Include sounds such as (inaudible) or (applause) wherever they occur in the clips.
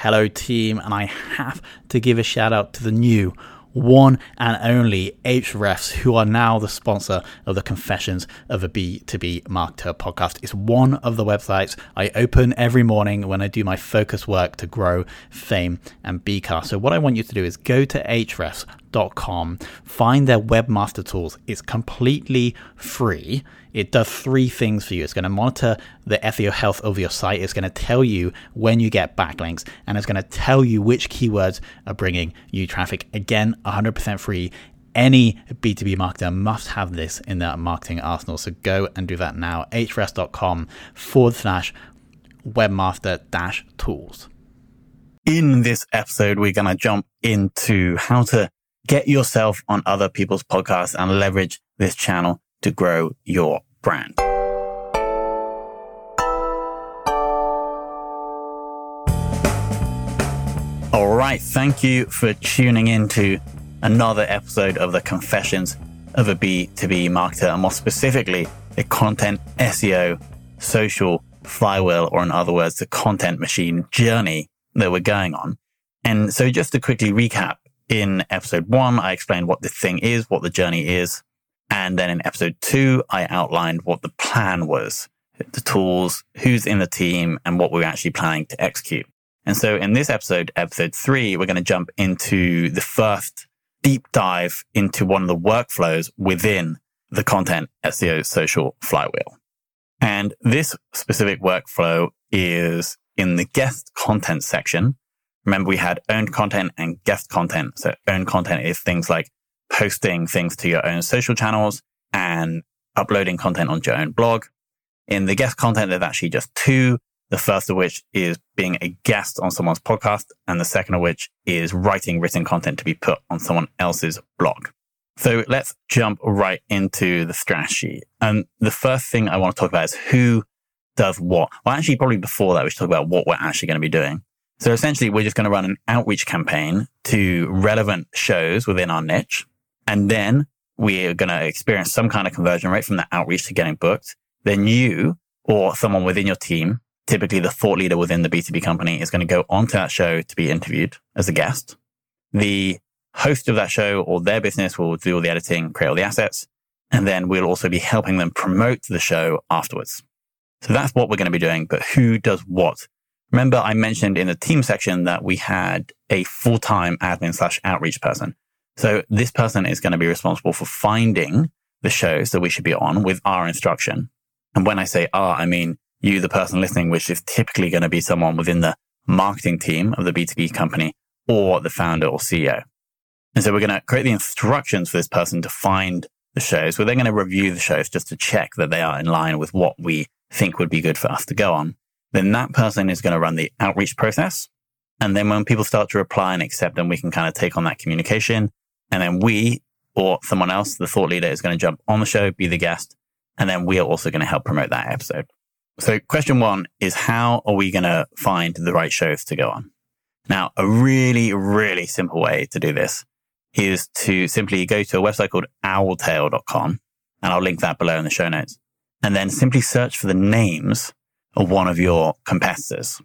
hello team, and I have to give a shout out to the new one and only Ahrefs, who are now the sponsor of the Confessions of a B2B Marketer podcast. It's one of the websites I open every morning when I do my focus work to grow fame and Bcast. So, what I want you to do is go to ahrefs.com, find their webmaster tools. It's completely free it does three things for you. It's going to monitor the SEO health of your site. It's going to tell you when you get backlinks and it's going to tell you which keywords are bringing you traffic. Again, 100% free. Any B2B marketer must have this in their marketing arsenal. So go and do that now. ahrefs.com forward slash webmaster dash tools. In this episode, we're going to jump into how to get yourself on other people's podcasts and leverage this channel to grow your brand. All right. Thank you for tuning in to another episode of the Confessions of a B2B marketer, and more specifically, the content SEO social flywheel, or in other words, the content machine journey that we're going on. And so just to quickly recap, in episode one, I explained what the thing is, what the journey is, and then in episode two, I outlined what the plan was, the tools, who's in the team, and what we're actually planning to execute. And so in this episode, episode three, we're going to jump into the first deep dive into one of the workflows within the content SEO social flywheel. And this specific workflow is in the guest content section. Remember, we had owned content and guest content. So owned content is things like posting things to your own social channels and uploading content onto your own blog. In the guest content, there's actually just two. The first of which is being a guest on someone's podcast, and the second of which is writing written content to be put on someone else's blog. So let's jump right into the strategy. And the first thing I want to talk about is who does what. Well, actually, probably before that, we should talk about what we're actually going to be doing. So essentially, we're just going to run an outreach campaign to relevant shows within our niche. And then we're going to experience some kind of conversion rate from that outreach to getting booked. Then you or someone within your team, typically the thought leader within the B2B company is going to go onto that show to be interviewed as a guest. The host of that show or their business will do all the editing, create all the assets. And then we'll also be helping them promote the show afterwards. So that's what we're going to be doing. But who does what? Remember, I mentioned in the team section that we had a full-time admin slash outreach person. So this person is going to be responsible for finding the shows that we should be on with our instruction. And when I say our, I mean you, the person listening, which is typically going to be someone within the marketing team of the B2B company or the founder or CEO. And so we're going to create the instructions for this person to find the shows. We're then going to review the shows just to check that they are in line with what we think would be good for us to go on. Then that person is going to run the outreach process. And then when people start to reply and accept them, we can kind of take on that communication and then we or someone else, the thought leader, is going to jump on the show, be the guest. And then we are also going to help promote that episode. So question one is how are we going to find the right shows to go on? Now, a really, really simple way to do this is to simply go to a website called owltail.com and I'll link that below in the show notes and then simply search for the names of one of your competitors.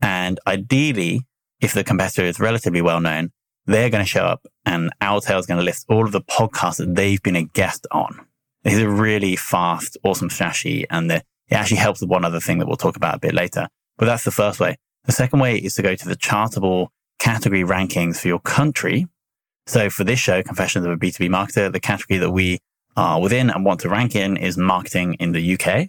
And ideally, if the competitor is relatively well known, they're going to show up and Owltail is going to list all of the podcasts that they've been a guest on. Is a really fast, awesome strategy. And it actually helps with one other thing that we'll talk about a bit later. But that's the first way. The second way is to go to the chartable category rankings for your country. So for this show, Confessions of a B2B Marketer, the category that we are within and want to rank in is marketing in the UK.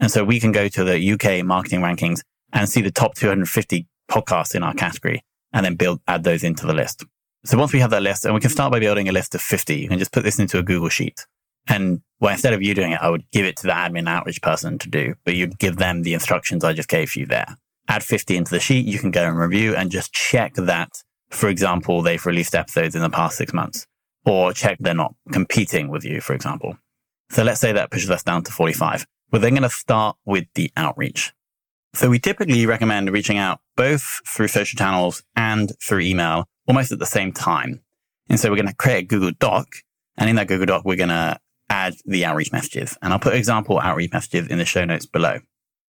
And so we can go to the UK marketing rankings and see the top 250 podcasts in our category and then build, add those into the list. So once we have that list, and we can start by building a list of 50, you can just put this into a Google Sheet. And well, instead of you doing it, I would give it to the admin outreach person to do, but you'd give them the instructions I just gave you there. Add 50 into the sheet. You can go and review and just check that, for example, they've released episodes in the past six months or check they're not competing with you, for example. So let's say that pushes us down to 45. We're then going to start with the outreach. So we typically recommend reaching out both through social channels and through email almost at the same time. And so we're going to create a Google Doc. And in that Google Doc, we're going to add the outreach messages. And I'll put example outreach messages in the show notes below.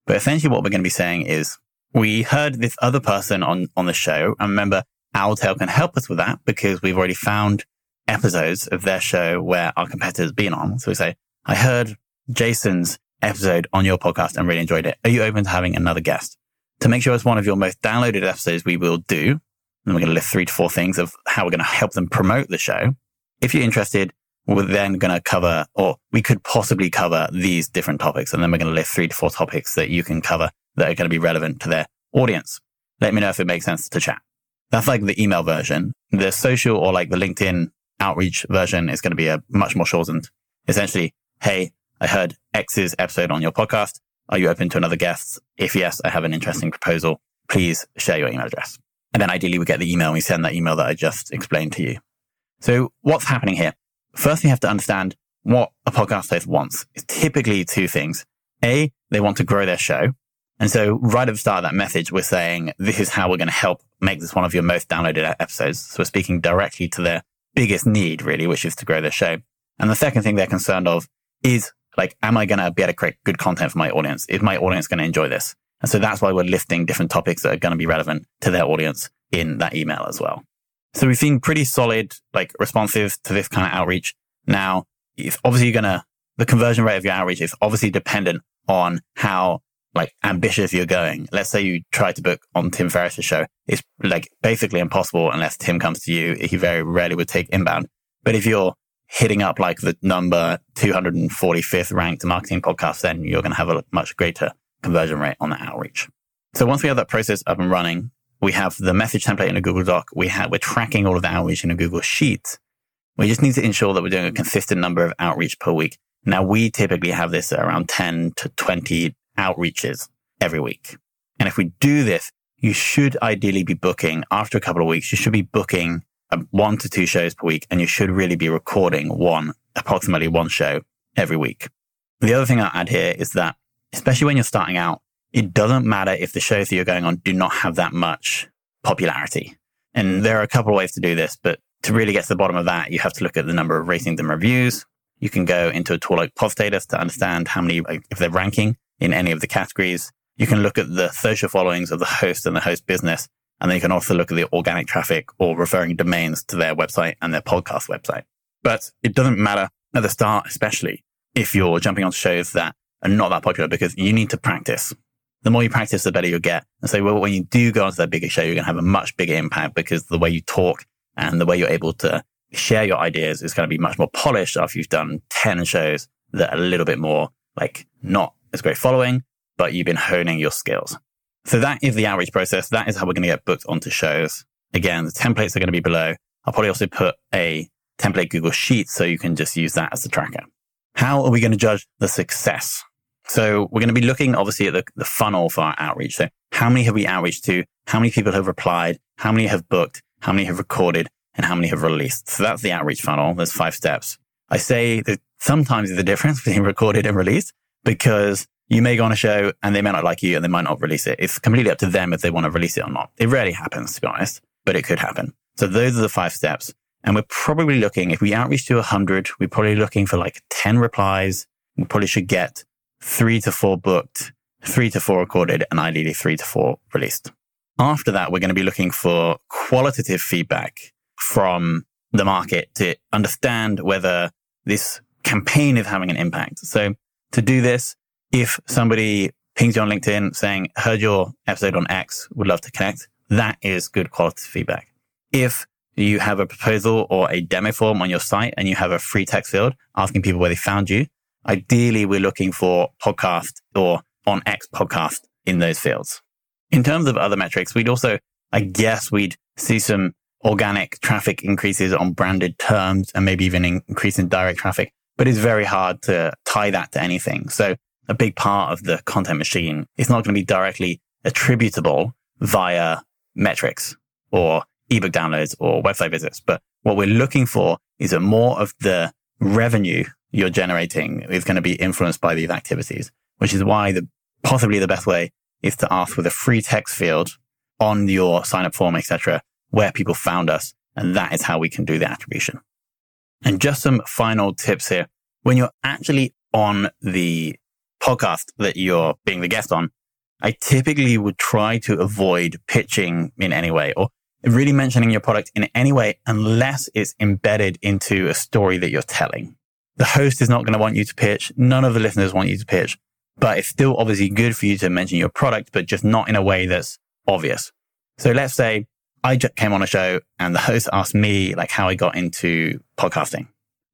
But essentially what we're going to be saying is we heard this other person on, on the show. And remember, Owltail can help us with that because we've already found episodes of their show where our competitors been on. So we say, I heard Jason's episode on your podcast and really enjoyed it. Are you open to having another guest? To make sure it's one of your most downloaded episodes, we will do. And we're going to list three to four things of how we're going to help them promote the show. If you're interested, we're then going to cover, or we could possibly cover these different topics. And then we're going to list three to four topics that you can cover that are going to be relevant to their audience. Let me know if it makes sense to chat. That's like the email version. The social or like the LinkedIn outreach version is going to be a much more shortened. Essentially, hey, I heard X's episode on your podcast. Are you open to another guest? If yes, I have an interesting proposal. Please share your email address. And then ideally we get the email and we send that email that I just explained to you. So what's happening here? First, we have to understand what a podcast host wants. It's typically two things. A, they want to grow their show. And so right at the start of that message, we're saying this is how we're going to help make this one of your most downloaded episodes. So we're speaking directly to their biggest need, really, which is to grow their show. And the second thing they're concerned of is like, am I going to be able to create good content for my audience? Is my audience going to enjoy this? And so that's why we're listing different topics that are going to be relevant to their audience in that email as well. So we've seen pretty solid, like responsive to this kind of outreach. Now, it's obviously going to, the conversion rate of your outreach is obviously dependent on how like ambitious you're going. Let's say you try to book on Tim Ferriss's show. It's like basically impossible unless Tim comes to you. He very rarely would take inbound. But if you're hitting up like the number 245th ranked marketing podcast, then you're going to have a much greater conversion rate on the outreach. So once we have that process up and running, we have the message template in a Google Doc. We have, we're tracking all of the outreach in a Google Sheet. We just need to ensure that we're doing a consistent number of outreach per week. Now we typically have this around 10 to 20 outreaches every week. And if we do this, you should ideally be booking after a couple of weeks, you should be booking um, one to two shows per week and you should really be recording one, approximately one show every week. The other thing I'll add here is that, especially when you're starting out, it doesn't matter if the shows that you're going on do not have that much popularity. And there are a couple of ways to do this, but to really get to the bottom of that, you have to look at the number of ratings and reviews. You can go into a tool like Podstatus to understand how many, if they're ranking in any of the categories. You can look at the social followings of the host and the host business. And then you can also look at the organic traffic or referring domains to their website and their podcast website. But it doesn't matter at the start, especially if you're jumping on shows that are not that popular because you need to practice. The more you practice, the better you'll get. And so well, when you do go onto that bigger show, you're going to have a much bigger impact because the way you talk and the way you're able to share your ideas is going to be much more polished after you've done 10 shows that are a little bit more like not as great following, but you've been honing your skills. So that is the outreach process. That is how we're going to get booked onto shows. Again, the templates are going to be below. I'll probably also put a template Google Sheet so you can just use that as the tracker. How are we going to judge the success? So we're going to be looking obviously at the, the funnel for our outreach. So how many have we outreached to? How many people have replied? How many have booked? How many have recorded? And how many have released? So that's the outreach funnel. There's five steps. I say that sometimes there's a difference (laughs) between recorded and released because you may go on a show and they may not like you and they might not release it. It's completely up to them if they want to release it or not. It rarely happens, to be honest, but it could happen. So those are the five steps. And we're probably looking, if we outreach to 100, we're probably looking for like 10 replies. We probably should get three to four booked, three to four recorded, and ideally three to four released. After that, we're going to be looking for qualitative feedback from the market to understand whether this campaign is having an impact. So to do this, if somebody pings you on LinkedIn saying, heard your episode on X, would love to connect, that is good quality feedback. If you have a proposal or a demo form on your site and you have a free text field asking people where they found you, ideally we're looking for podcast or on X podcast in those fields. In terms of other metrics, we'd also, I guess we'd see some organic traffic increases on branded terms and maybe even increase in direct traffic but it's very hard to tie that to anything. So a big part of the content machine is not going to be directly attributable via metrics or ebook downloads or website visits. But what we're looking for is that more of the revenue you're generating is going to be influenced by these activities, which is why the possibly the best way is to ask with a free text field on your sign up form, etc., where people found us. And that is how we can do the attribution. And just some final tips here. When you're actually on the podcast that you're being the guest on, I typically would try to avoid pitching in any way or really mentioning your product in any way unless it's embedded into a story that you're telling. The host is not going to want you to pitch. None of the listeners want you to pitch, but it's still obviously good for you to mention your product, but just not in a way that's obvious. So let's say I just came on a show and the host asked me like how I got into podcasting.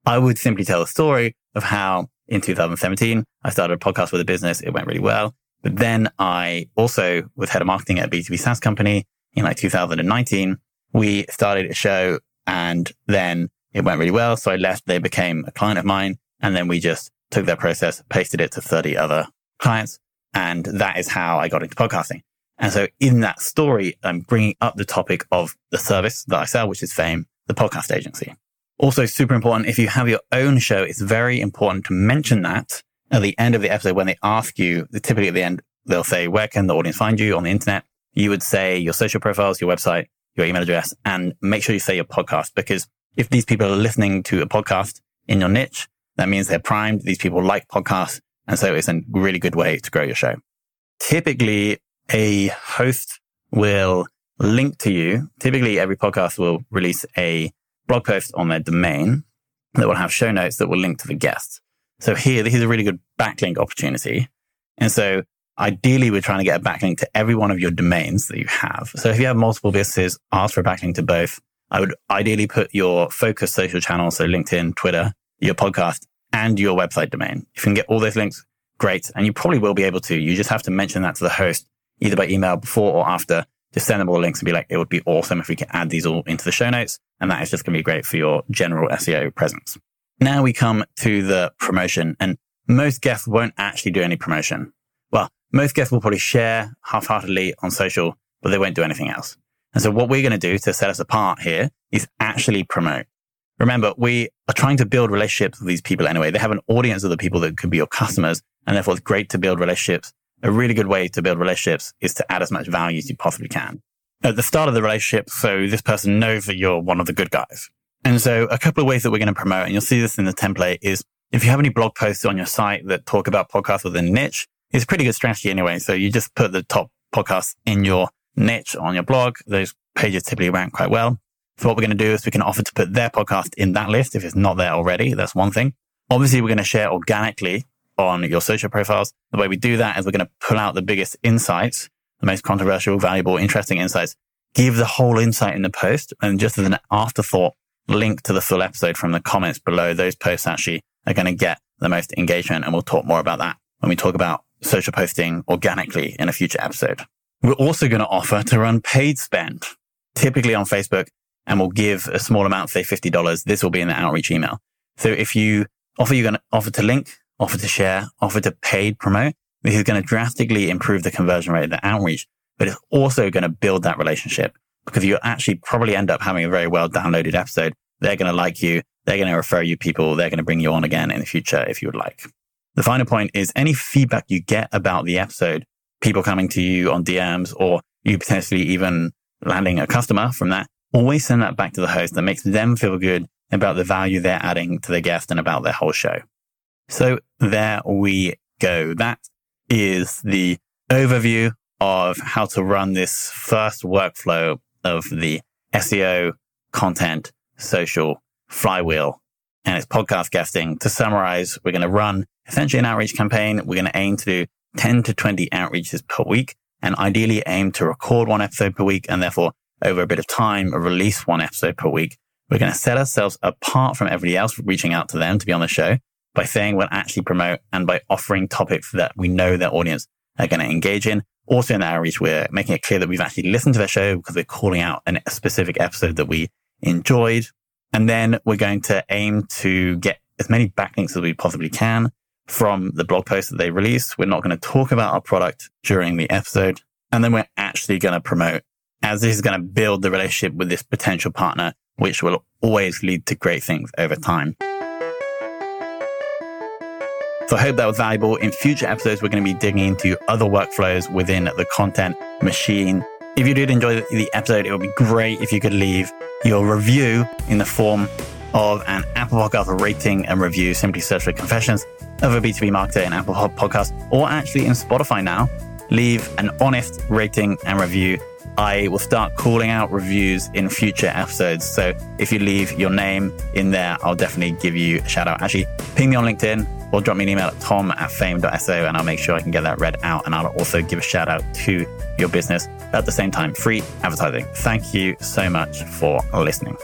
I would simply tell the story of how in 2017, I started a podcast with a business. It went really well. But then I also was head of marketing at a B2B SaaS company in like 2019. We started a show and then it went really well. So I left. They became a client of mine. And then we just took their process, pasted it to 30 other clients. And that is how I got into podcasting. And so in that story, I'm bringing up the topic of the service that I sell, which is Fame, the podcast agency. Also super important. If you have your own show, it's very important to mention that at the end of the episode when they ask you, typically at the end, they'll say, where can the audience find you on the internet? You would say your social profiles, your website, your email address, and make sure you say your podcast because if these people are listening to a podcast in your niche, that means they're primed. These people like podcasts. And so it's a really good way to grow your show. Typically a host will link to you. Typically every podcast will release a blog post on their domain that will have show notes that will link to the guests. So here, this is a really good backlink opportunity. And so ideally, we're trying to get a backlink to every one of your domains that you have. So if you have multiple businesses, ask for a backlink to both. I would ideally put your focus social channels, so LinkedIn, Twitter, your podcast, and your website domain. If you can get all those links, great. And you probably will be able to. You just have to mention that to the host either by email before or after. Just send them all the links and be like, it would be awesome if we could add these all into the show notes. And that is just going to be great for your general SEO presence. Now we come to the promotion and most guests won't actually do any promotion. Well, most guests will probably share half-heartedly on social, but they won't do anything else. And so what we're going to do to set us apart here is actually promote. Remember, we are trying to build relationships with these people anyway. They have an audience of the people that could be your customers. And therefore it's great to build relationships. A really good way to build relationships is to add as much value as you possibly can. At the start of the relationship, so this person knows that you're one of the good guys. And so a couple of ways that we're going to promote, and you'll see this in the template is if you have any blog posts on your site that talk about podcasts within a niche, it's a pretty good strategy anyway. So you just put the top podcasts in your niche on your blog. Those pages typically rank quite well. So what we're going to do is we can offer to put their podcast in that list if it's not there already. That's one thing. Obviously, we're going to share organically on your social profiles. The way we do that is we're going to pull out the biggest insights, the most controversial, valuable, interesting insights, give the whole insight in the post. And just as an afterthought, link to the full episode from the comments below. Those posts actually are going to get the most engagement. And we'll talk more about that when we talk about social posting organically in a future episode. We're also going to offer to run paid spend, typically on Facebook, and we'll give a small amount, say $50. This will be in the outreach email. So if you offer, you're going to offer to link, offer to share, offer to paid promote, this is going to drastically improve the conversion rate of the outreach, but it's also going to build that relationship because you actually probably end up having a very well downloaded episode. They're going to like you. They're going to refer you people. They're going to bring you on again in the future if you would like. The final point is any feedback you get about the episode, people coming to you on DMs or you potentially even landing a customer from that, always send that back to the host that makes them feel good about the value they're adding to the guest and about their whole show. So there we go. That is the overview of how to run this first workflow of the SEO content social flywheel and its podcast guesting. To summarize, we're going to run essentially an outreach campaign. We're going to aim to do 10 to 20 outreaches per week and ideally aim to record one episode per week and therefore over a bit of time release one episode per week. We're going to set ourselves apart from everybody else reaching out to them to be on the show by saying we'll actually promote and by offering topics that we know their audience are going to engage in. Also in the outreach, we're making it clear that we've actually listened to their show because we're calling out a specific episode that we enjoyed. And then we're going to aim to get as many backlinks as we possibly can from the blog post that they release. We're not going to talk about our product during the episode. And then we're actually going to promote as this is going to build the relationship with this potential partner, which will always lead to great things over time. So I hope that was valuable. In future episodes, we're going to be digging into other workflows within the content machine. If you did enjoy the episode, it would be great if you could leave your review in the form of an Apple Podcast rating and review. Simply search for Confessions of a B2B Marketer in Apple Podcast or actually in Spotify now. leave an honest rating and review. I will start calling out reviews in future episodes. So if you leave your name in there, I'll definitely give you a shout out. Actually, ping me on LinkedIn or drop me an email at tom at fame.so and I'll make sure I can get that read out. And I'll also give a shout out to your business at the same time. Free advertising. Thank you so much for listening.